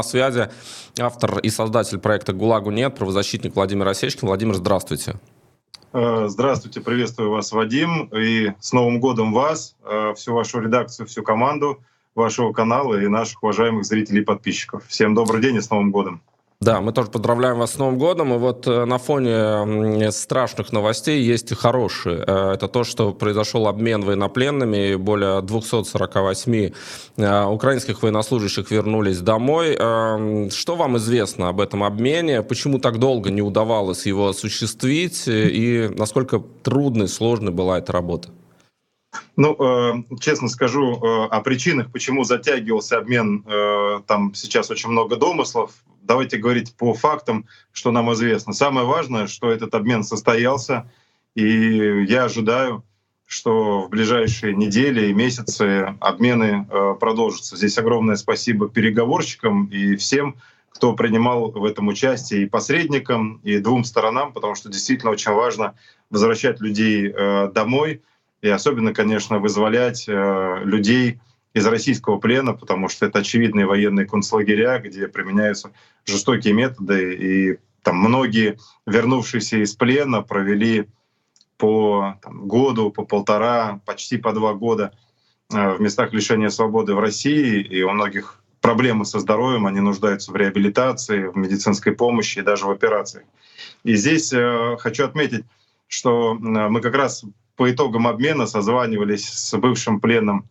На связи автор и создатель проекта «ГУЛАГу нет», правозащитник Владимир Осечкин. Владимир, здравствуйте. Э, здравствуйте, приветствую вас, Вадим, и с Новым годом вас, э, всю вашу редакцию, всю команду вашего канала и наших уважаемых зрителей и подписчиков. Всем добрый день и с Новым годом. Да, мы тоже поздравляем вас с Новым годом. И вот э, на фоне страшных новостей есть и хорошие. Э, это то, что произошел обмен военнопленными. Более 248 э, украинских военнослужащих вернулись домой. Что вам известно об этом обмене? Почему так долго не удавалось его осуществить? И насколько трудной, сложной была эта работа? Ну, честно скажу, о причинах, почему затягивался обмен, там сейчас очень много домыслов давайте говорить по фактам, что нам известно. Самое важное, что этот обмен состоялся, и я ожидаю, что в ближайшие недели и месяцы обмены э, продолжатся. Здесь огромное спасибо переговорщикам и всем, кто принимал в этом участие, и посредникам, и двум сторонам, потому что действительно очень важно возвращать людей э, домой, и особенно, конечно, вызволять э, людей, из российского плена, потому что это очевидные военные концлагеря, где применяются жестокие методы, и там многие, вернувшиеся из плена, провели по там, году, по полтора, почти по два года э, в местах лишения свободы в России, и у многих проблемы со здоровьем, они нуждаются в реабилитации, в медицинской помощи и даже в операциях. И здесь э, хочу отметить, что мы как раз по итогам обмена созванивались с бывшим пленным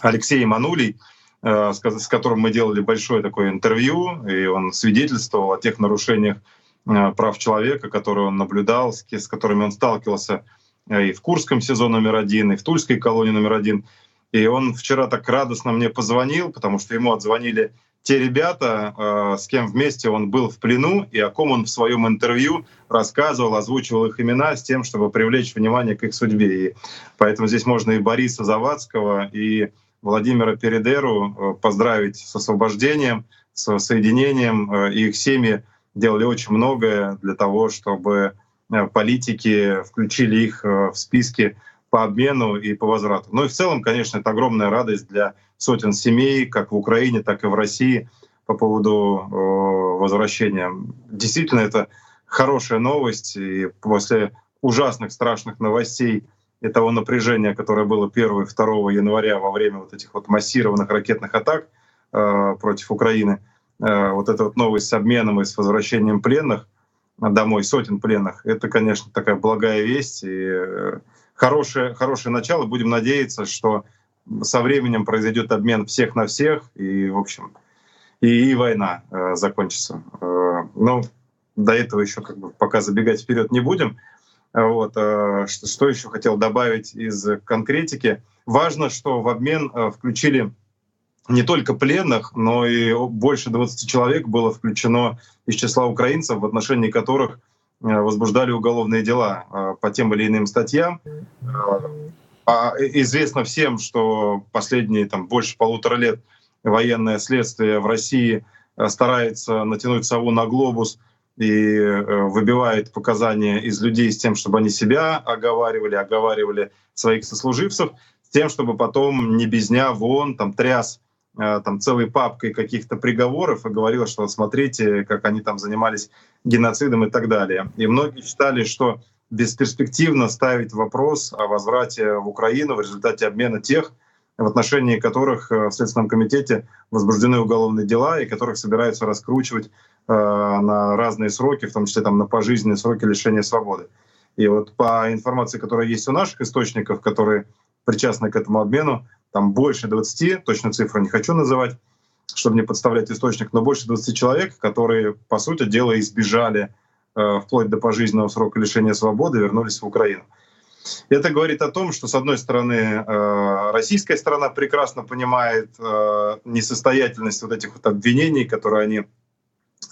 Алексей Манулей, э, с которым мы делали большое такое интервью, и он свидетельствовал о тех нарушениях э, прав человека, которые он наблюдал, с которыми он сталкивался э, и в Курском сезоне номер один, и в Тульской колонии номер один. И он вчера так радостно мне позвонил, потому что ему отзвонили те ребята, с кем вместе он был в плену, и о ком он в своем интервью рассказывал, озвучивал их имена с тем, чтобы привлечь внимание к их судьбе. И поэтому здесь можно и Бориса Завадского, и Владимира Передеру э, поздравить с освобождением, с соединением. Э, их семьи делали очень многое для того, чтобы э, политики включили их в списки по обмену и по возврату. Ну и в целом, конечно, это огромная радость для сотен семей, как в Украине, так и в России по поводу возвращения. Действительно, это хорошая новость. И после ужасных, страшных новостей и того напряжения, которое было 1 и 2 января во время вот этих вот массированных ракетных атак э, против Украины, э, вот эта вот новость с обменом и с возвращением пленных домой, сотен пленных, это, конечно, такая благая весть и э, хорошее, хорошее начало. Будем надеяться, что со временем произойдет обмен всех на всех, и, в общем, и, и война э, закончится. Э, но до этого еще как бы пока забегать вперед не будем. Вот. Э, что, что еще хотел добавить из конкретики? Важно, что в обмен э, включили не только пленных, но и больше 20 человек было включено из числа украинцев, в отношении которых э, возбуждали уголовные дела по тем или иным статьям. А известно всем, что последние там, больше полутора лет военное следствие в России старается натянуть сову на глобус и э, выбивает показания из людей с тем, чтобы они себя оговаривали, оговаривали своих сослуживцев, с тем, чтобы потом не без дня вон там тряс э, там целой папкой каких-то приговоров и говорил, что смотрите, как они там занимались геноцидом и так далее. И многие считали, что бесперспективно ставить вопрос о возврате в Украину в результате обмена тех, в отношении которых э, в Следственном комитете возбуждены уголовные дела и которых собираются раскручивать на разные сроки, в том числе там, на пожизненные сроки лишения свободы. И вот по информации, которая есть у наших источников, которые причастны к этому обмену, там больше 20, точно цифру не хочу называть, чтобы не подставлять источник, но больше 20 человек, которые, по сути дела, избежали э, вплоть до пожизненного срока лишения свободы, вернулись в Украину. Это говорит о том, что, с одной стороны, э, российская сторона прекрасно понимает э, несостоятельность вот этих вот обвинений, которые они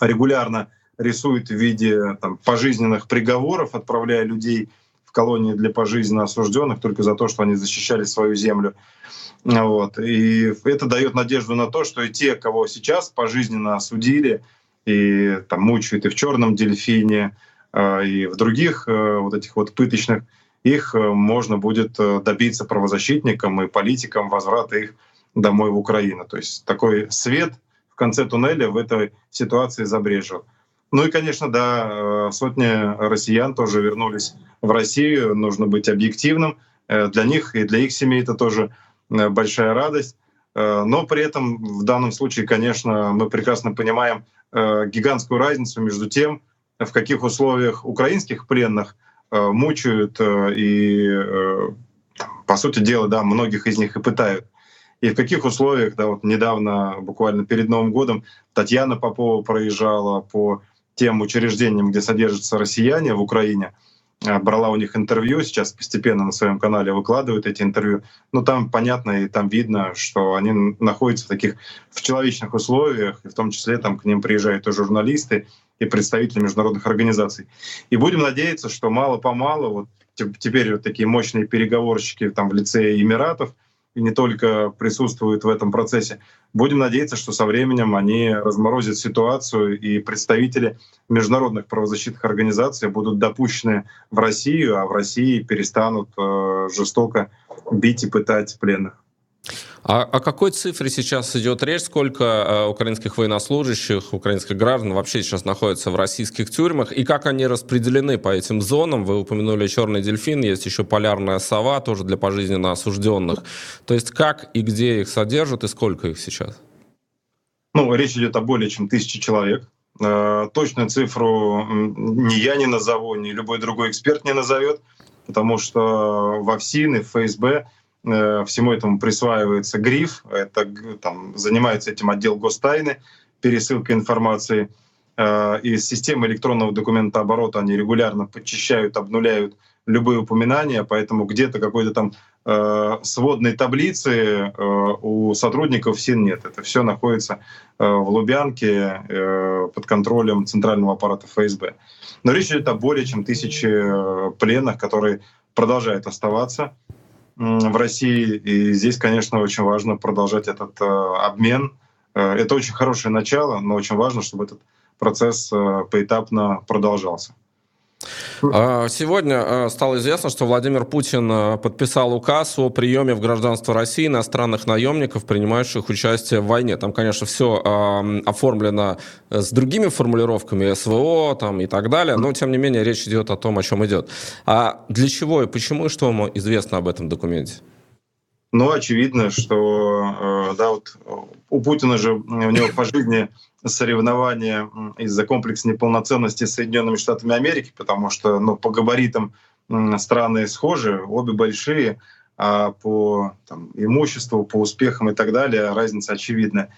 регулярно рисует в виде там, пожизненных приговоров, отправляя людей в колонии для пожизненно осужденных только за то, что они защищали свою землю. Вот. И это дает надежду на то, что и те, кого сейчас пожизненно осудили, и там мучают и в черном дельфине, а, и в других э, вот этих вот пыточных, их э, можно будет э, добиться правозащитникам и политикам возврата их домой в Украину. То есть такой свет — конце туннеля в этой ситуации забрежил. Ну и, конечно, да, сотни россиян тоже вернулись в Россию. Нужно быть объективным. Для них и для их семей это тоже большая радость. Но при этом в данном случае, конечно, мы прекрасно понимаем гигантскую разницу между тем, в каких условиях украинских пленных э, мучают э, и, э, по сути дела, да, многих из них и пытают. И в каких условиях, да, вот недавно, буквально перед Новым годом, Татьяна Попова проезжала по тем учреждениям, где содержатся россияне в Украине, брала у них интервью, сейчас постепенно на своем канале выкладывают эти интервью. Ну там понятно и там видно, что они находятся в таких в человечных условиях, и в том числе там к ним приезжают и журналисты, и представители международных организаций. И будем надеяться, что мало-помалу вот теперь вот такие мощные переговорщики там в лице Эмиратов и не только присутствуют в этом процессе. Будем надеяться, что со временем они разморозят ситуацию, и представители международных правозащитных организаций будут допущены в Россию, а в России перестанут э, жестоко бить и пытать пленных. А о какой цифре сейчас идет речь? Сколько э, украинских военнослужащих, украинских граждан вообще сейчас находятся в российских тюрьмах? И как они распределены по этим зонам? Вы упомянули черный дельфин, есть еще полярная сова, тоже для пожизненно осужденных. То есть как и где их содержат и сколько их сейчас? Ну, речь идет о более чем тысяче человек. Э, точную цифру ни я не назову, ни любой другой эксперт не назовет, потому что во ФСИН и в ФСБ Э, всему этому присваивается гриф, это там, занимается этим отдел гостайны, пересылка информации. Э, из системы электронного документа оборота они регулярно подчищают, обнуляют любые упоминания, поэтому где-то какой-то там э, сводной таблицы э, у сотрудников СИН нет. Это все находится э, в Лубянке э, под контролем центрального аппарата ФСБ. Но речь идет о более чем тысяче э, пленных, которые продолжают оставаться в России. И здесь, конечно, очень важно продолжать этот э, обмен. Э, это очень хорошее начало, но очень важно, чтобы этот процесс э, поэтапно продолжался. А, сегодня а, стало известно, что Владимир Путин а, подписал указ о приеме в гражданство России иностранных наемников, принимающих участие в войне. Там, конечно, все оформлено с другими формулировками, СВО там, и так далее, но, тем не менее, речь идет о том, о чем идет. А для чего и почему, и что вам известно об этом документе? Ну, очевидно, что да, вот у Путина же, у него по жизни соревнования из-за комплекса неполноценности с Соединенными Штатами Америки, потому что ну, по габаритам страны схожи, обе большие, а по там, имуществу, по успехам и так далее разница очевидна.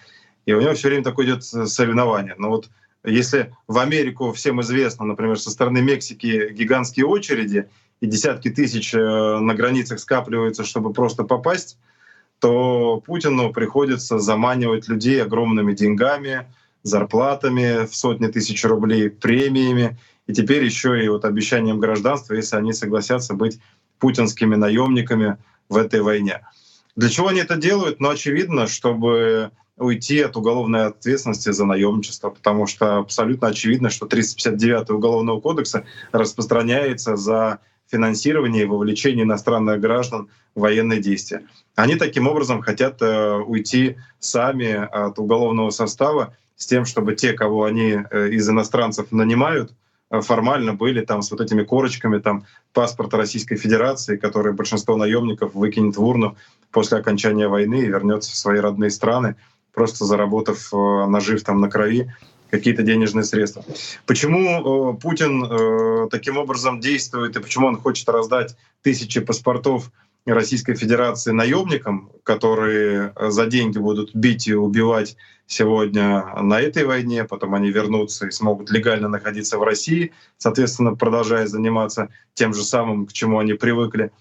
И у него все время такое идет соревнование. Но вот если в Америку всем известно, например, со стороны Мексики гигантские очереди и десятки тысяч э, на границах скапливаются, чтобы просто попасть, то Путину приходится заманивать людей огромными деньгами, зарплатами в сотни тысяч рублей, премиями, и теперь еще и вот обещанием гражданства, если они согласятся быть путинскими наемниками в этой войне. Для чего они это делают? Ну, очевидно, чтобы уйти от уголовной ответственности за наемничество, потому что абсолютно очевидно, что 359 Уголовного кодекса распространяется за финансирование и вовлечение иностранных граждан в военные действия. Они таким образом хотят э, уйти сами от уголовного состава с тем, чтобы те, кого они э, из иностранцев нанимают, э, формально были там с вот этими корочками там паспорта Российской Федерации, который большинство наемников выкинет в урну после окончания войны и вернется в свои родные страны, просто заработав э, нажив там на крови какие-то денежные средства. Почему Путин таким образом действует и почему он хочет раздать тысячи паспортов Российской Федерации наемникам, которые за деньги будут бить и убивать сегодня на этой войне, потом они вернутся и смогут легально находиться в России, соответственно, продолжая заниматься тем же самым, к чему они привыкли.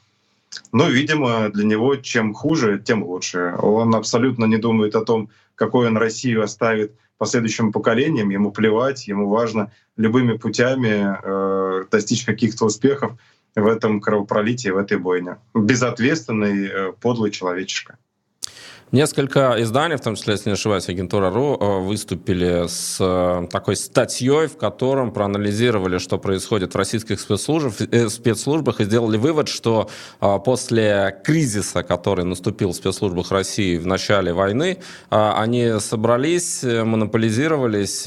Но, видимо, для него чем хуже, тем лучше. Он абсолютно не думает о том, какой он Россию оставит последующим поколениям. Ему плевать, ему важно любыми путями э, достичь каких-то успехов в этом кровопролитии, в этой бойне. Безответственный, э, подлый человечишка. Несколько изданий, в том числе, если не ошибаюсь, агентура РУ, э, выступили с э, такой статьей, в котором проанализировали, что происходит в российских спецслужбах, э, спецслужбах и сделали вывод, что после кризиса, который наступил в спецслужбах России в начале войны, они собрались, монополизировались,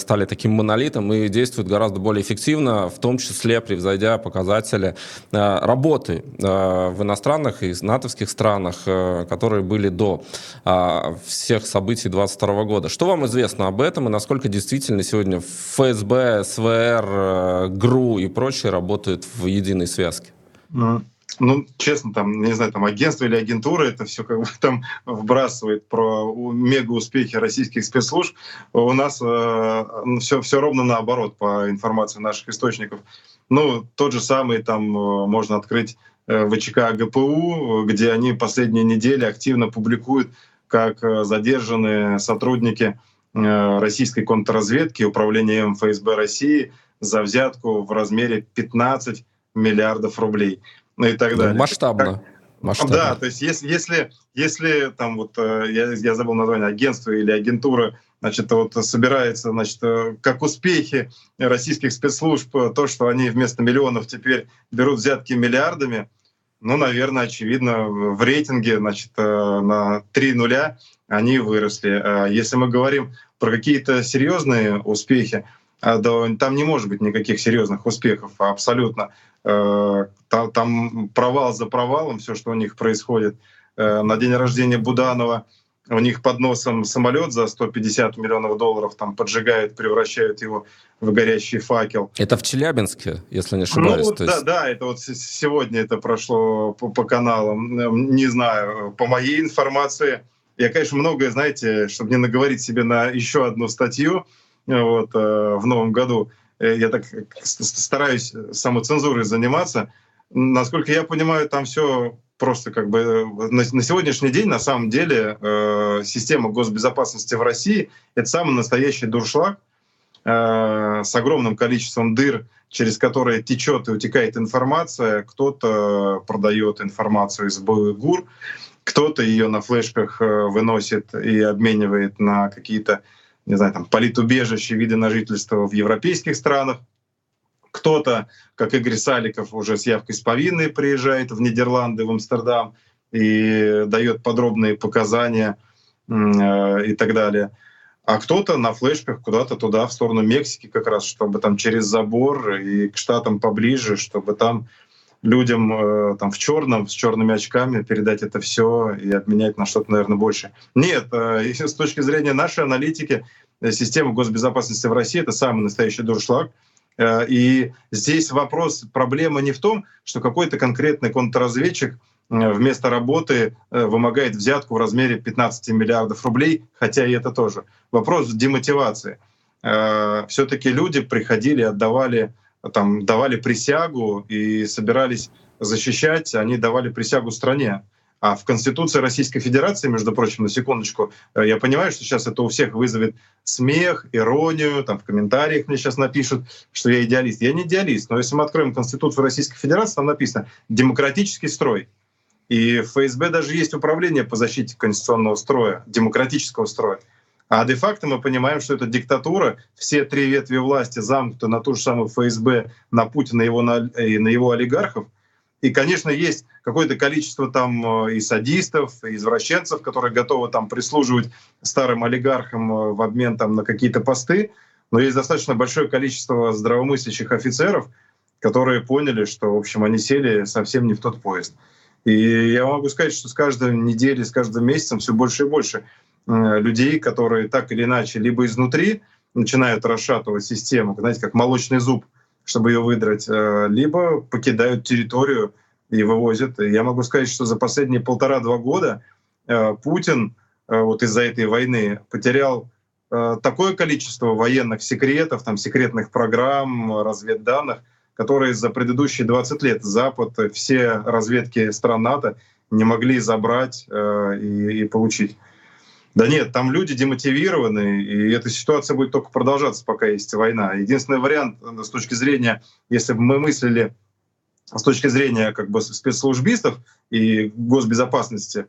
стали таким монолитом и действуют гораздо более эффективно, в том числе превзойдя показатели работы в иностранных и натовских странах, которые были до а, всех событий 22 года. Что вам известно об этом и насколько действительно сегодня ФСБ, СВР, э, ГРУ и прочие работают в единой связке? Ну, ну, честно, там, не знаю, там агентство или агентура это все как бы там вбрасывает про мега успехи российских спецслужб. У нас э, все, все ровно наоборот по информации наших источников. Ну, тот же самый там э, можно открыть ВЧК ГПУ, где они последние недели активно публикуют, как э, задержаны сотрудники э, российской контрразведки, управления МФСБ России за взятку в размере 15 миллиардов рублей. Ну и так далее. Масштабно. Масштабно. Да, то есть если, если, если там вот, я, я забыл название, агентство или агентура, значит, вот собирается, значит, как успехи российских спецслужб, то, что они вместо миллионов теперь берут взятки миллиардами, ну, наверное, очевидно, в рейтинге значит, э, на три нуля они выросли. А если мы говорим про какие-то серьезные успехи, а, там не может быть никаких серьезных успехов абсолютно. Э, там провал за провалом, все, что у них происходит. Э, на день рождения Буданова — у них под носом самолет за 150 миллионов долларов там поджигают, превращают его в горящий факел. Это в Челябинске, если не ошибаюсь. Ну, да, есть... да, это вот сегодня это прошло по, по каналам. Не знаю, по моей информации, я, конечно, многое, знаете, чтобы не наговорить себе на еще одну статью вот, э, в новом году, э, я так стараюсь самоцензурой заниматься. Насколько я понимаю, там все просто как бы э, на, на сегодняшний день на самом деле э, система госбезопасности в России это самый настоящий дуршлаг э, с огромным количеством дыр, через которые течет и утекает информация. Кто-то продает информацию из БУГУР, кто-то ее на флешках э, выносит и обменивает на какие-то не знаю, там, политубежища, виды на жительство в европейских странах. Кто-то, как Игорь Саликов, уже с явкой с повинной приезжает в Нидерланды, в Амстердам и дает подробные показания э, и так далее. А кто-то на флешках куда-то туда, в сторону Мексики как раз, чтобы там через забор и к штатам поближе, чтобы там людям э, там в черном, с черными очками передать это все и обменять на что-то, наверное, больше. Нет, э, с точки зрения нашей аналитики, система госбезопасности в России — это самый настоящий дуршлаг — Э, и здесь вопрос, проблема не в том, что какой-то конкретный контрразведчик э, вместо работы э, вымогает взятку в размере 15 миллиардов рублей, хотя и это тоже. Вопрос в демотивации. Все-таки люди приходили, отдавали, там, давали присягу и собирались защищать, они давали присягу стране. А в Конституции Российской Федерации, между прочим, на секундочку, э, я понимаю, что сейчас это у всех вызовет смех, иронию, там в комментариях мне сейчас напишут, что я идеалист. Я не идеалист, но если мы откроем Конституцию Российской Федерации, там написано «демократический строй». И в ФСБ даже есть управление по защите конституционного строя, демократического строя. А де-факто мы понимаем, что это диктатура, все три ветви власти замкнуты на ту же самую ФСБ, на Путина его, на, и на его олигархов — и, конечно, есть какое-то количество там э, и садистов, и извращенцев, которые готовы там прислуживать старым олигархам э, в обмен там на какие-то посты. Но есть достаточно большое количество здравомыслящих офицеров, которые поняли, что, в общем, они сели совсем не в тот поезд. И я могу сказать, что с каждой неделей, с каждым месяцем все больше и больше э, людей, которые так или иначе либо изнутри начинают расшатывать систему, знаете, как молочный зуб — чтобы ее выдрать, э, либо покидают территорию и вывозят. Я могу сказать, что за последние полтора-два года э, Путин э, вот из-за этой войны потерял такое количество военных секретов, там, секретных программ, разведданных, которые за предыдущие 20 лет Запад, все разведки стран НАТО не могли забрать и получить. Да нет, там люди демотивированы, и эта ситуация будет только продолжаться, пока есть война. Единственный вариант э, с точки зрения, если бы мы мыслили с точки зрения как бы спецслужбистов и госбезопасности,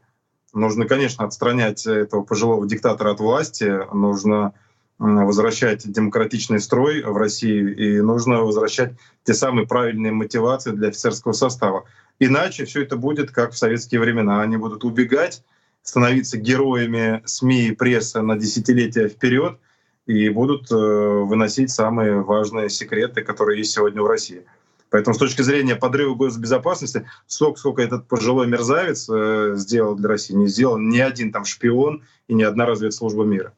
Нужно, конечно, отстранять этого пожилого диктатора от власти, нужно возвращать демократичный строй в России и нужно возвращать те самые правильные мотивации для офицерского состава. Иначе все это будет как в советские времена. Они будут убегать, становиться героями СМИ и прессы на десятилетия вперед и будут э, выносить самые важные секреты, которые есть сегодня в России. Поэтому с точки зрения подрыва госбезопасности, сколько, сколько этот пожилой мерзавец э, сделал для России, не сделал ни один там шпион и ни одна разведслужба мира.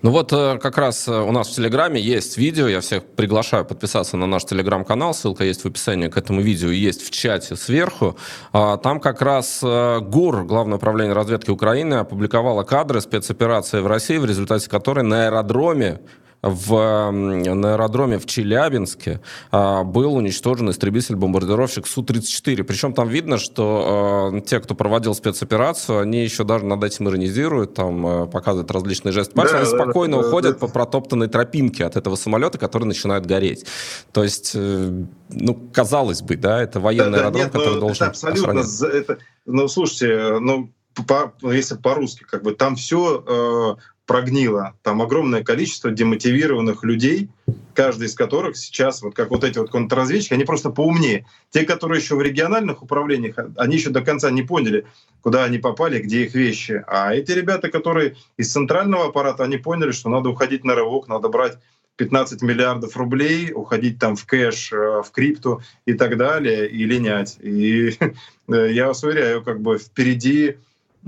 Ну вот э, как раз э, у нас в Телеграме есть видео, я всех приглашаю подписаться на наш Телеграм-канал, ссылка есть в описании к этому видео, есть в чате сверху. А, там как раз э, ГУР, Главное управление разведки Украины, опубликовало кадры спецоперации в России, в результате которой на аэродроме в, на аэродроме в Челябинске а, был уничтожен истребитель-бомбардировщик Су-34. Причем там видно, что а, те, кто проводил спецоперацию, они еще даже над этим иронизируют, там а, показывают различные жесты пальцев, да, они да, спокойно да, уходят да. по протоптанной тропинке от этого самолета, который начинает гореть. То есть, э, ну, казалось бы, да, это военный да, аэродром, нет, который ну, должен это абсолютно, это, ну, слушайте, ну, по, если по-русски, как бы там все э, прогнило. Там огромное количество демотивированных людей, каждый из которых сейчас, вот как вот эти вот контрразведчики, они просто поумнее. Те, которые еще в региональных управлениях, они еще до конца не поняли, куда они попали, где их вещи. А эти ребята, которые из центрального аппарата, они поняли, что надо уходить на рывок, надо брать 15 миллиардов рублей, уходить там в кэш, э, в крипту и так далее, и линять. И э, я вас уверяю, как бы впереди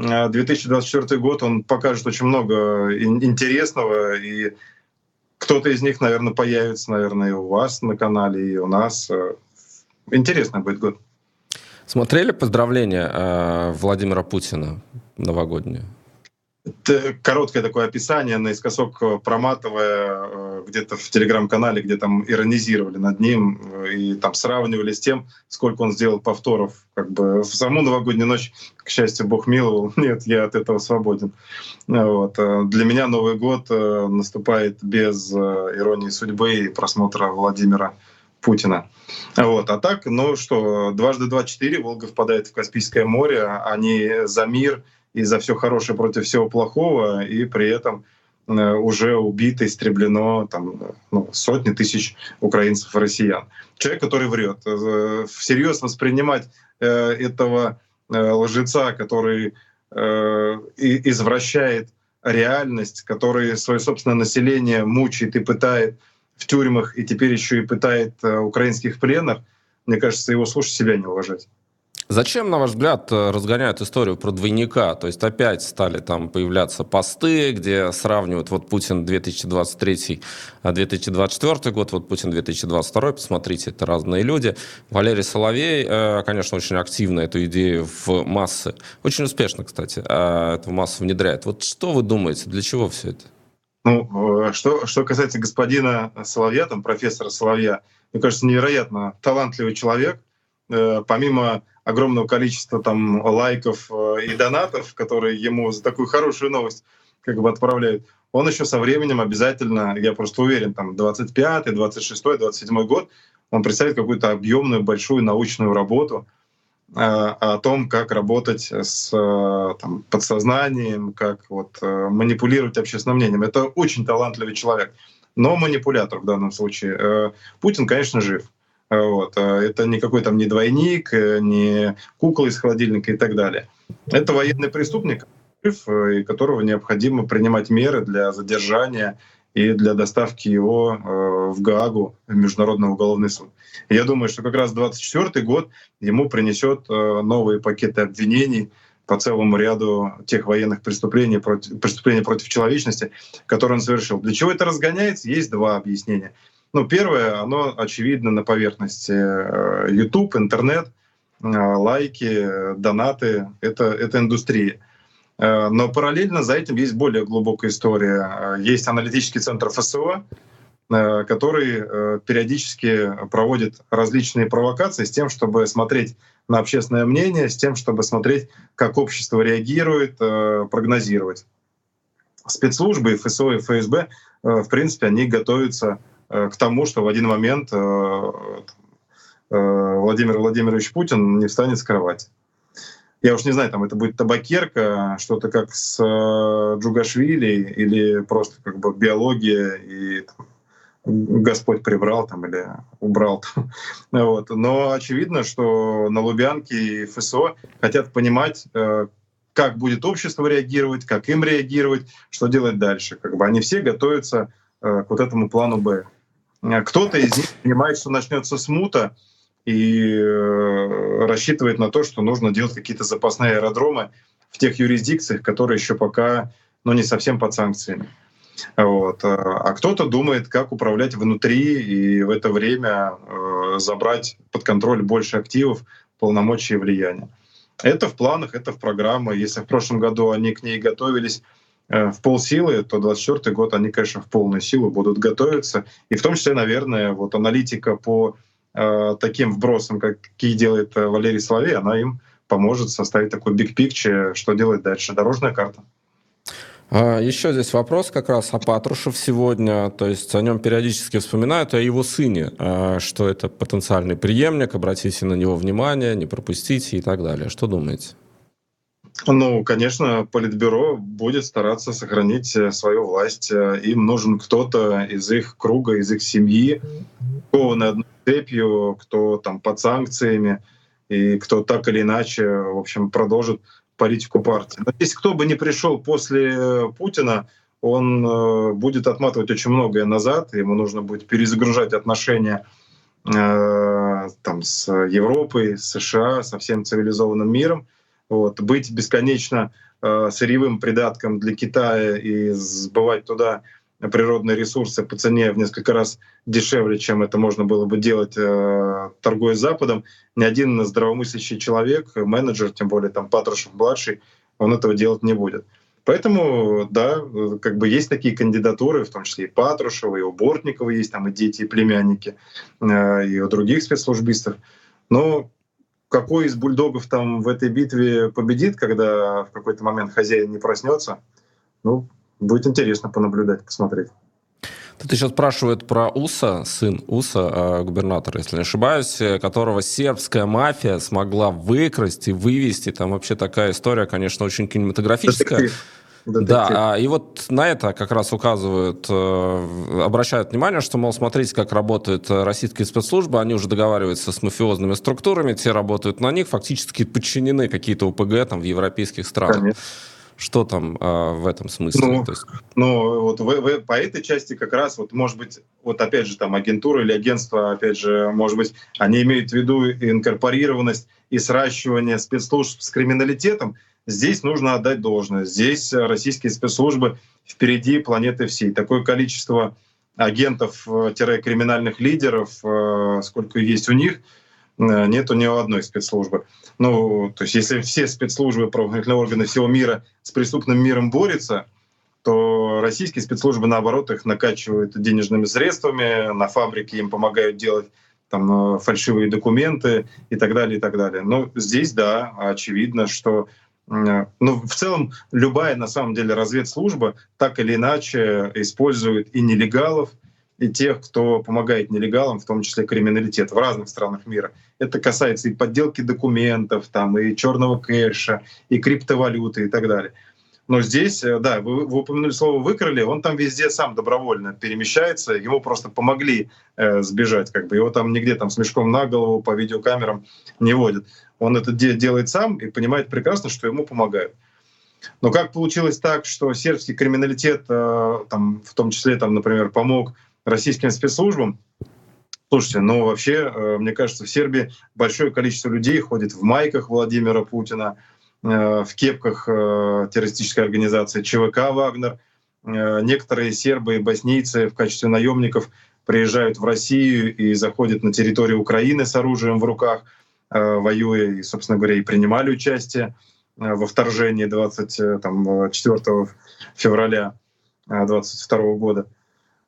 2024 год, он покажет очень много интересного, и кто-то из них, наверное, появится, наверное, и у вас на канале, и у нас. Интересный будет год. Смотрели поздравления э, Владимира Путина новогодние? Короткое такое описание, наискосок э, проматывая э, где-то в телеграм-канале, где там иронизировали над ним э, и там сравнивали с тем, сколько он сделал повторов. Как бы в саму новогоднюю ночь, к счастью, Бог миловал. Нет, я от этого свободен. Вот. Для меня Новый год наступает без иронии судьбы и просмотра Владимира Путина. Вот. А так, ну что, дважды два четыре, Волга впадает в Каспийское море, они за мир — и за все хорошее против всего плохого, и при этом э, уже убито, истреблено там, ну, сотни тысяч украинцев и россиян. Человек, который врет. Э, всерьез воспринимать э, этого лжеца, который извращает реальность, который свое собственное население мучает и пытает в тюрьмах, и теперь еще и пытает украинских пленных, мне кажется, его слушать себя не уважать. Зачем, на ваш взгляд, э, разгоняют историю про двойника? То есть опять стали там появляться посты, где сравнивают вот Путин 2023, 2024 а год, вот Путин 2022, посмотрите, это разные люди. Валерий Соловей, э, конечно, очень активно эту идею в массы, очень успешно, кстати, э, эту массу внедряет. Вот что вы думаете, для чего все это? Ну, что, что касается господина Соловья, там, профессора Соловья, мне кажется, невероятно талантливый человек. Помимо огромного количества там лайков э, и донатов, которые ему за такую хорошую новость как бы отправляют, он еще со временем обязательно, я просто уверен, там 25, 26, 27 год, он представит какую-то объемную большую научную работу э, о том, как работать с э, там, подсознанием, как вот, манипулировать общественным мнением. Это очень талантливый человек, но манипулятор в данном случае. Путин, конечно, жив. Вот. А это никакой там не двойник, э, не кукла из холодильника и так далее. Это военный преступник, э, и которого необходимо принимать меры для задержания и для доставки его э, в Гаагу, в Международный уголовный суд. я думаю, что как раз 2024 год ему принесет новые пакеты обвинений по целому ряду тех военных преступлений против, преступлений против человечности, которые он совершил. Для чего это разгоняется? Есть два объяснения. Ну, первое, оно очевидно на поверхности. Э, YouTube, интернет, э, лайки, донаты — это, это индустрия. Э, но параллельно за этим есть более глубокая история. Есть аналитический центр ФСО, который периодически проводит различные провокации с тем, чтобы смотреть на общественное мнение, с тем, чтобы смотреть, как общество реагирует, прогнозировать. Спецслужбы, ФСО и ФСБ, в принципе, они готовятся к тому, что в один момент э, э, Владимир Владимирович Путин не встанет с кровати. я уж не знаю, там это будет табакерка, что-то как с э, Джугашвили или просто как бы биология и там, Господь прибрал там или убрал. Там. Вот. Но очевидно, что на Лубянке и ФСО хотят понимать, э, как будет общество реагировать, как им реагировать, что делать дальше. Как бы они все готовятся э, к вот этому плану Б. Кто-то из них понимает, что начнется смута, и э, рассчитывает на то, что нужно делать какие-то запасные аэродромы в тех юрисдикциях, которые еще пока ну, не совсем под санкциями. Вот. А кто-то думает, как управлять внутри и в это время э, забрать под контроль больше активов, полномочий и влияния. Это в планах, это в программах. Если в прошлом году они к ней готовились э, в полсилы, то 2024 год они, конечно, в полную силу будут готовиться. И в том числе, наверное, вот аналитика по э, таким вбросам, какие делает э, Валерий Соловей, она им поможет составить такой big picture, что делать дальше. Дорожная карта. А, Еще здесь вопрос как раз о Патрушев сегодня, то есть о нем периодически вспоминают, о его сыне, а, что это потенциальный преемник, обратите на него внимание, не пропустите и так далее. Что думаете? Ну, конечно, Политбюро будет стараться сохранить э, свою власть. Э, им нужен кто-то из их круга, из их семьи, кованный одной цепью, кто там под санкциями, и кто так или иначе, в общем, продолжит политику партии. Но если кто бы не пришел после э, Путина, он будет отматывать очень многое назад, ему нужно будет перезагружать отношения э, там, с Европой, с США, со всем цивилизованным миром, вот, быть бесконечно сырьевым придатком для Китая и сбывать туда природные ресурсы по цене в несколько раз дешевле, чем это можно было бы делать, э, торгуя с Западом, ни один здравомыслящий человек, менеджер, тем более там Патрушев-младший, он этого делать не будет. Поэтому, да, как бы есть такие кандидатуры, в том числе и Патрушева, и у Бортникова есть там и дети, и племянники, э, и у других спецслужбистов. Но какой из бульдогов там в этой битве победит, когда в какой-то момент хозяин не проснется, ну, Будет интересно понаблюдать, посмотреть. Тут еще спрашивают про Уса, сын Уса, а, губернатора, если не ошибаюсь, которого сербская мафия смогла выкрасть и вывести. Там вообще такая история, конечно, очень кинематографическая. Детектив. Да, а, и вот на это как раз указывают, э, обращают внимание, что, мол, смотрите, как работают российские спецслужбы, они уже договариваются с мафиозными структурами, те работают на них, фактически подчинены какие-то УПГ там в европейских странах. Конечно. Что там э, в этом смысле? Ну, То есть... ну вот вы, вы, по этой части как раз, вот может быть, вот опять же там агентура или агентство, опять же, может быть, они имеют в виду инкорпорированность и сращивание спецслужб с криминалитетом. Здесь нужно отдать должное. Здесь российские спецслужбы впереди планеты всей. Такое количество агентов-криминальных лидеров, э, сколько есть у них — Э, нет у него одной спецслужбы. Ну, то есть если все спецслужбы, правоохранительные органы всего мира с преступным миром борются, то российские спецслужбы, наоборот, их накачивают денежными средствами, на фабрике им помогают делать там э, фальшивые документы и так далее, и так далее. Но здесь, да, очевидно, что э, ну, в целом любая, на самом деле, разведслужба так или иначе использует и нелегалов, и тех, кто помогает нелегалам, в том числе криминалитет в разных странах мира. Это касается и подделки документов, там, и черного кэша, и криптовалюты и так далее. Но здесь, э, да, вы, вы упомянули слово «выкрали», он там везде сам добровольно перемещается, ему просто помогли э, сбежать, как бы его там нигде там с мешком на голову по видеокамерам не водят. Он это де- делает сам и понимает прекрасно, что ему помогают. Но как получилось так, что сербский криминалитет, э, там, в том числе, там, например, помог российским спецслужбам. Слушайте, ну вообще, э, мне кажется, в Сербии большое количество людей ходит в майках Владимира Путина, э, в кепках э, террористической организации ЧВК «Вагнер». Некоторые сербы и боснийцы в качестве наемников приезжают в Россию и заходят на территорию Украины с оружием в руках, воюя и, собственно говоря, и принимали участие во вторжении 24 февраля 2022 года.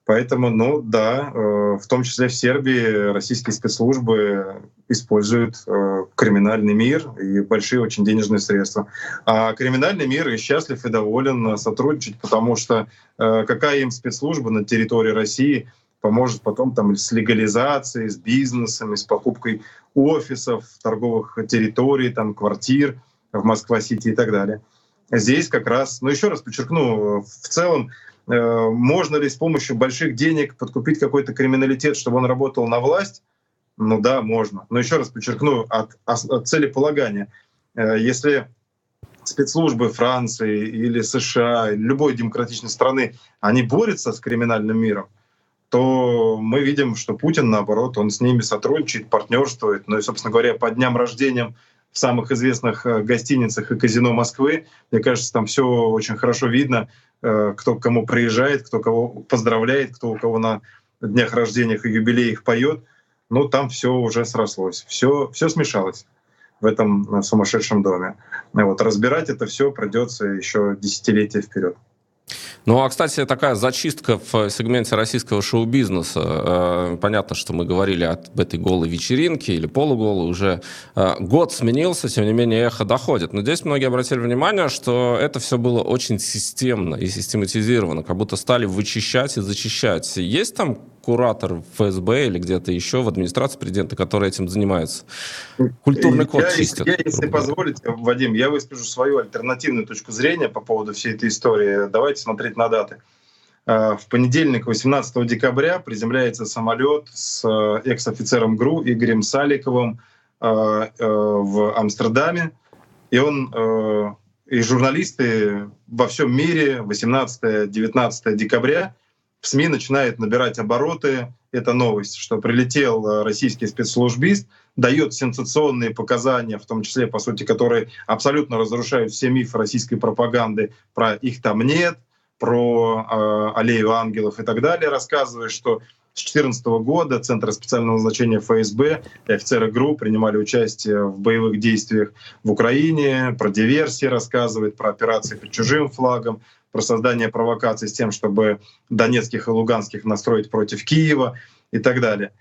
Поэтому, ну да, э, в том числе в Сербии российские спецслужбы используют э, криминальный мир и большие очень денежные средства. А криминальный мир и счастлив и доволен сотрудничать, потому что э, какая им спецслужба на территории России поможет потом там с легализацией, с бизнесом, с покупкой офисов, торговых территорий, там, квартир в Москва-Сити и так далее. Здесь как раз, ну еще раз подчеркну, в целом э, можно ли с помощью больших денег подкупить какой-то криминалитет, чтобы он работал на власть? Ну да, можно. Но еще раз подчеркну, от, от целеполагания. Э, если спецслужбы Франции или США, любой демократичной страны, они борются с криминальным миром, то мы видим, что Путин, наоборот, он с ними сотрудничает, партнерствует. Ну и, собственно говоря, по дням рождения в самых известных э, гостиницах и казино Москвы, мне кажется, там все очень хорошо видно, э, кто к кому приезжает, кто кого поздравляет, кто у кого на днях рождения и юбилеях поет. Ну, там все уже срослось, все, все смешалось в этом э, сумасшедшем доме. Вот, разбирать это все придется еще десятилетия вперед. Ну, а, кстати, такая зачистка в сегменте российского шоу-бизнеса. Э, понятно, что мы говорили об этой голой вечеринке или полуголой. Уже э, год сменился, тем не менее, эхо доходит. Но здесь многие обратили внимание, что это все было очень системно и систематизировано, как будто стали вычищать и зачищать. Есть там куратор в ФСБ или где-то еще в администрации президента, который этим занимается? Культурный код я, чистят. Я, если позволите, Вадим, я выскажу свою альтернативную точку зрения по поводу всей этой истории. Давайте смотреть на даты. А, в понедельник, 18 декабря, приземляется самолет с э, экс-офицером ГРУ Игорем Саликовым э, в Амстердаме. И он э, и журналисты во всем мире 18-19 декабря в СМИ начинает набирать обороты. Это новость, что прилетел э, российский спецслужбист, дает сенсационные показания, в том числе, по сути, которые абсолютно разрушают все мифы российской пропаганды про «их там нет», про э, аллею ангелов и так далее, рассказывая, что с 2014 года Центр специального назначения ФСБ и офицеры ГРУ принимали участие в боевых действиях в Украине, про диверсии рассказывает, про операции под чужим флагом, про создание провокаций с тем, чтобы донецких и луганских настроить против Киева и так далее.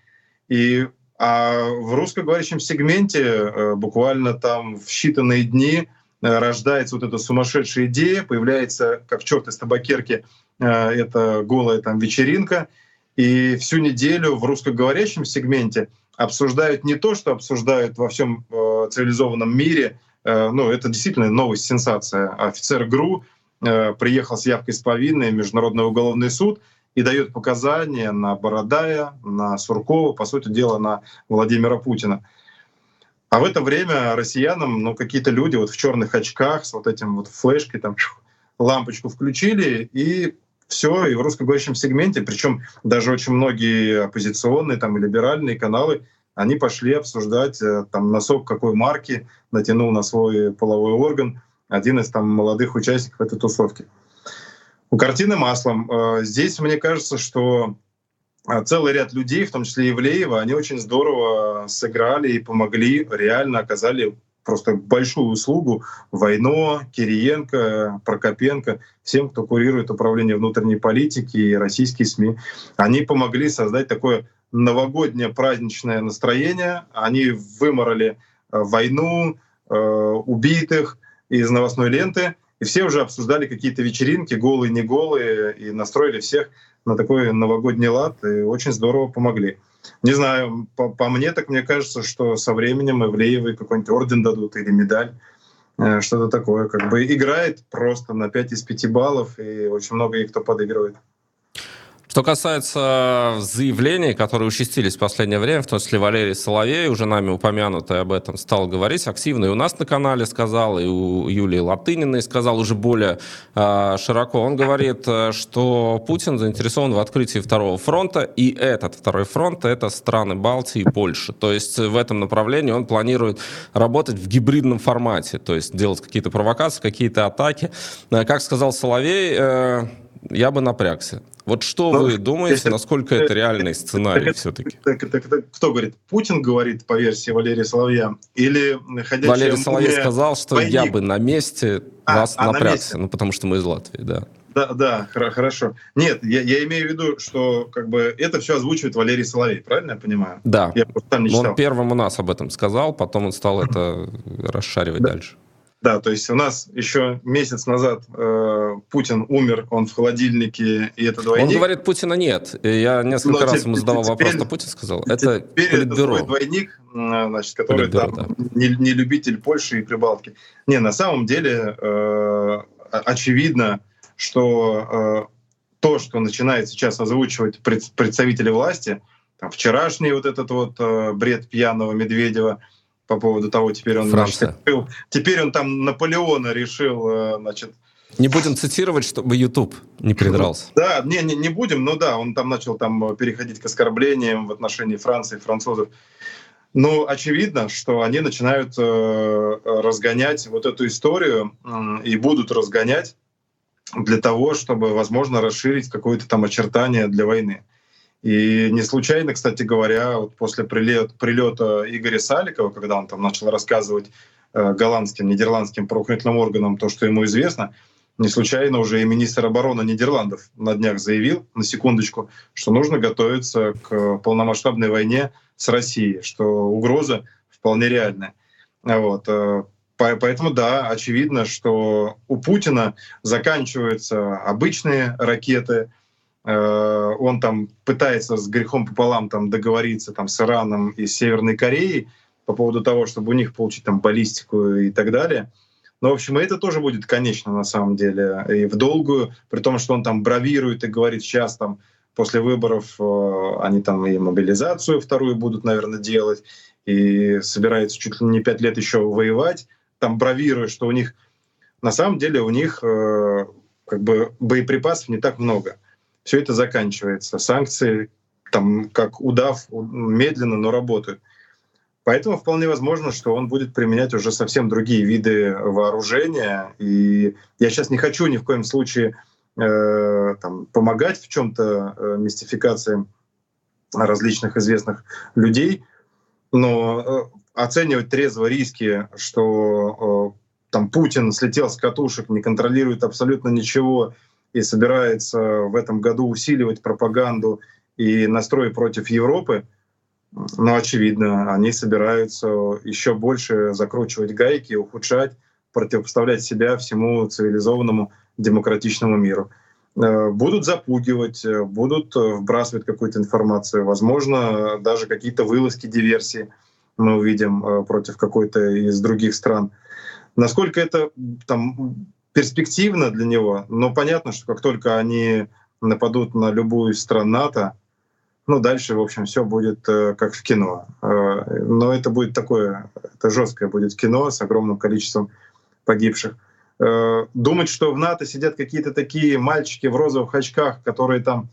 И а в русскоговорящем сегменте э, буквально там в считанные дни э, рождается вот эта сумасшедшая идея, появляется как черт из табакерки э, эта голая там вечеринка, и всю неделю в русскоговорящем сегменте обсуждают не то, что обсуждают во всем цивилизованном мире, ну это действительно новость, сенсация. Офицер ГРУ Э, приехал с явкой с повинной в Международный уголовный суд и дает показания на Бородая, на Суркова, по сути дела, на Владимира Путина. А в это время россиянам, ну, какие-то люди вот в черных очках с вот этим вот флешкой, там, лампочку включили, и все, и в русскоговорящем сегменте, причем даже очень многие оппозиционные там, и либеральные каналы, они пошли обсуждать, э, там, носок какой марки натянул на свой половой орган, один из там молодых участников этой тусовки. У картины маслом. Э, здесь мне кажется, что э, целый ряд людей, в том числе и Ивлеева, они очень здорово сыграли и помогли, реально оказали просто большую услугу Войно, Кириенко, Прокопенко, всем, кто курирует управление внутренней политики и российские СМИ. Они помогли создать такое новогоднее праздничное настроение. Они выморали э, войну, убитых, из новостной ленты, и все уже обсуждали какие-то вечеринки, голые, не голые, и настроили всех на такой новогодний лад, и очень здорово помогли. Не знаю, по, по мне так мне кажется, что со временем Ивлеевой какой-нибудь орден дадут или медаль, э, что-то такое. Как бы играет просто на 5 из 5 баллов, и очень много их кто подыгрывает. Что касается заявлений, которые участились в последнее время, в том числе Валерий Соловей, уже нами упомянутый об этом, стал говорить активно. И у нас на канале сказал, и у Юлии Латыниной сказал уже более э, широко. Он говорит, э, что Путин заинтересован в открытии второго фронта, и этот второй фронт — это страны Балтии и Польши. То есть в этом направлении он планирует работать в гибридном формате, то есть делать какие-то провокации, какие-то атаки. Э, как сказал Соловей, э, я бы напрягся. Вот что ну, вы думаете, насколько это реальный сценарий все-таки? Кто говорит? Путин говорит по версии Валерия Соловья? Или Валерий Соловей сказал, что двойник? я бы на месте а, вас а, напрягся, на месте? ну потому что мы из Латвии, да. Да, да, хорошо. Нет, я, я имею в виду, что как бы это все озвучивает Валерий Соловей, правильно я понимаю? Да. Я там не читал. Он первым у нас об этом сказал, потом он стал это расшаривать дальше. Да, то есть у нас еще месяц назад э, Путин умер, он в холодильнике, и это двойник. Он говорит, Путина нет. Я несколько Но раз ему задавал теперь, вопрос, что Путин сказал. Это теперь политбюро. это двойник, значит, который политбюро, там да. не, не любитель Польши и Прибалтики. Не, на самом деле э, очевидно, что э, то, что начинает сейчас озвучивать представители власти, там, вчерашний вот этот вот э, бред пьяного Медведева — по поводу того, теперь он Франция. решил, теперь он там Наполеона решил, э, значит. Не будем цитировать, чтобы YouTube не придрался. Да, не, не, не будем, но да, он там начал там переходить к оскорблениям в отношении Франции, французов. Но очевидно, что они начинают э, разгонять вот эту историю э, и будут разгонять для того, чтобы, возможно, расширить какое-то там очертание для войны. И не случайно, кстати говоря, вот после прилет, прилета Игоря Саликова, когда он там начал рассказывать э, голландским, нидерландским правоохранительным органам то, что ему известно, не случайно уже и министр обороны Нидерландов на днях заявил, на секундочку, что нужно готовиться к полномасштабной войне с Россией, что угроза вполне реальная. Вот. Э, поэтому да, очевидно, что у Путина заканчиваются обычные ракеты, он там пытается с грехом пополам там договориться там с Ираном и Северной Кореей по поводу того, чтобы у них получить там баллистику и так далее. Но, в общем, это тоже будет конечно на самом деле и в долгую, при том, что он там бравирует и говорит сейчас там после выборов э, они там и мобилизацию вторую будут, наверное, делать, и собираются чуть ли не пять лет еще воевать, там бравируя, что у них на самом деле у них э, как бы боеприпасов не так много все это заканчивается. Санкции, там, как удав, медленно, но работают. Поэтому вполне возможно, что он будет применять уже совсем другие виды вооружения. И я сейчас не хочу ни в коем случае э, там, помогать в чем-то э, мистификации различных известных людей, но э, оценивать трезво риски, что э, там Путин слетел с катушек, не контролирует абсолютно ничего, и собирается в этом году усиливать пропаганду и настрой против Европы, но очевидно, они собираются еще больше закручивать гайки, ухудшать, противопоставлять себя всему цивилизованному демократичному миру. Э, будут запугивать, э, будут вбрасывать какую-то информацию, возможно, даже какие-то вылазки, диверсии мы увидим э, против какой-то из других стран. Насколько это там перспективно для него, но понятно, что как только они нападут на любую из стран НАТО, ну, дальше, в общем, все будет э, как в кино. Э, но это будет такое, это жесткое будет кино с огромным количеством погибших. Э, думать, что в НАТО сидят какие-то такие мальчики в розовых очках, которые там,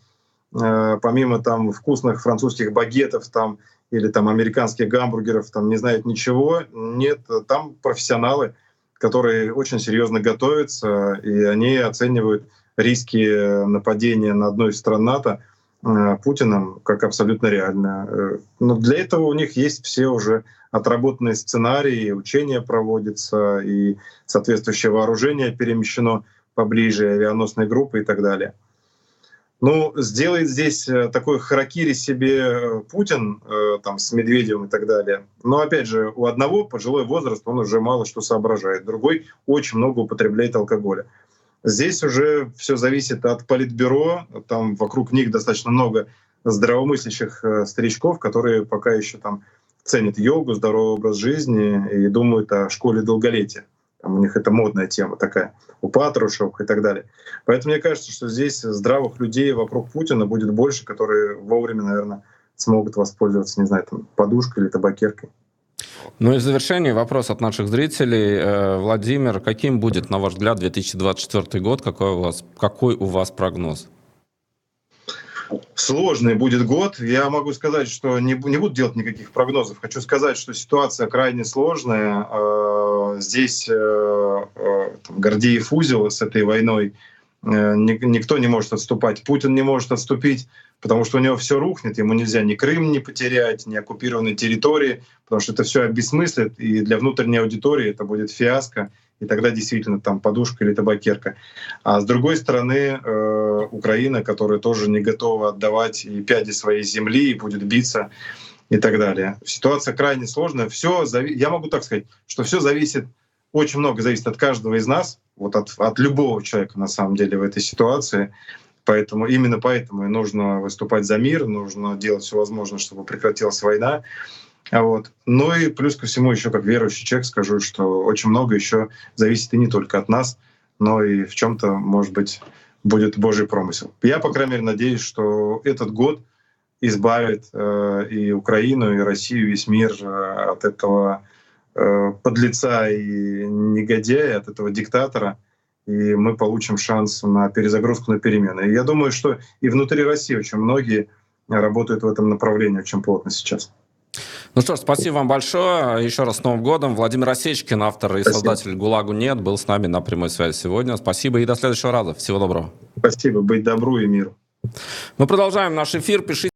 э, помимо там вкусных французских багетов там, или там американских гамбургеров, там не знают ничего, нет, там профессионалы — которые очень серьезно готовятся, и они оценивают риски нападения на одну из стран НАТО э, Путиным как абсолютно реально. Э, но для этого у них есть все уже отработанные сценарии, учения проводятся, и соответствующее вооружение перемещено поближе, авианосные группы и так далее. Ну, сделает здесь э, такой харакири себе э, Путин э, там, с Медведевым и так далее. Но опять же, у одного пожилой возраст, он уже мало что соображает, другой очень много употребляет алкоголя. Здесь уже все зависит от политбюро, там вокруг них достаточно много здравомыслящих старичков, которые пока еще там ценят йогу, здоровый образ жизни и думают о школе долголетия. Там у них это модная тема такая, у Патрушев и так далее. Поэтому мне кажется, что здесь здравых людей вокруг Путина будет больше, которые вовремя, наверное, смогут воспользоваться, не знаю, там, подушкой или табакеркой. Ну и в завершение вопрос от наших зрителей. Э, Владимир, каким будет, на ваш взгляд, 2024 год? Какой у вас, какой у вас прогноз? Сложный будет год. Я могу сказать, что не, не буду делать никаких прогнозов. Хочу сказать, что ситуация крайне сложная. Э, здесь э, э, Гордеев узел с этой войной. Никто не может отступать. Путин не может отступить, потому что у него все рухнет. Ему нельзя ни Крым не потерять, ни оккупированные территории, потому что это все обесмыслит. И для внутренней аудитории это будет фиаско и тогда действительно там подушка или табакерка. А с другой стороны, э, Украина, которая тоже не готова отдавать и пяди своей земли, и будет биться и так далее. Ситуация крайне сложная. Все, зави... я могу так сказать, что все зависит очень много зависит от каждого из нас, вот от, от любого человека на самом деле в этой ситуации. Поэтому именно поэтому и нужно выступать за мир, нужно делать все возможное, чтобы прекратилась война. А Вот. Ну и плюс ко всему, еще как верующий человек скажу, что очень много еще зависит и не только от нас, но и в чем-то, может быть, будет Божий промысел. Я, по крайней мере, надеюсь, что этот год избавит э, и Украину, и Россию, весь мир э, от этого э, подлеца и негодяя, от этого диктатора, и мы получим шанс на перезагрузку, на перемены. И я думаю, что и внутри России очень многие работают в этом направлении очень плотно сейчас. Ну что ж, спасибо вам большое. Еще раз с Новым годом. Владимир Осечкин, автор и Спасибо. создатель «ГУЛАГу нет», был с нами на прямой связи сегодня. Спасибо и до следующего раза. Всего доброго. Спасибо. Быть добру и миру. Мы продолжаем наш эфир. Пишите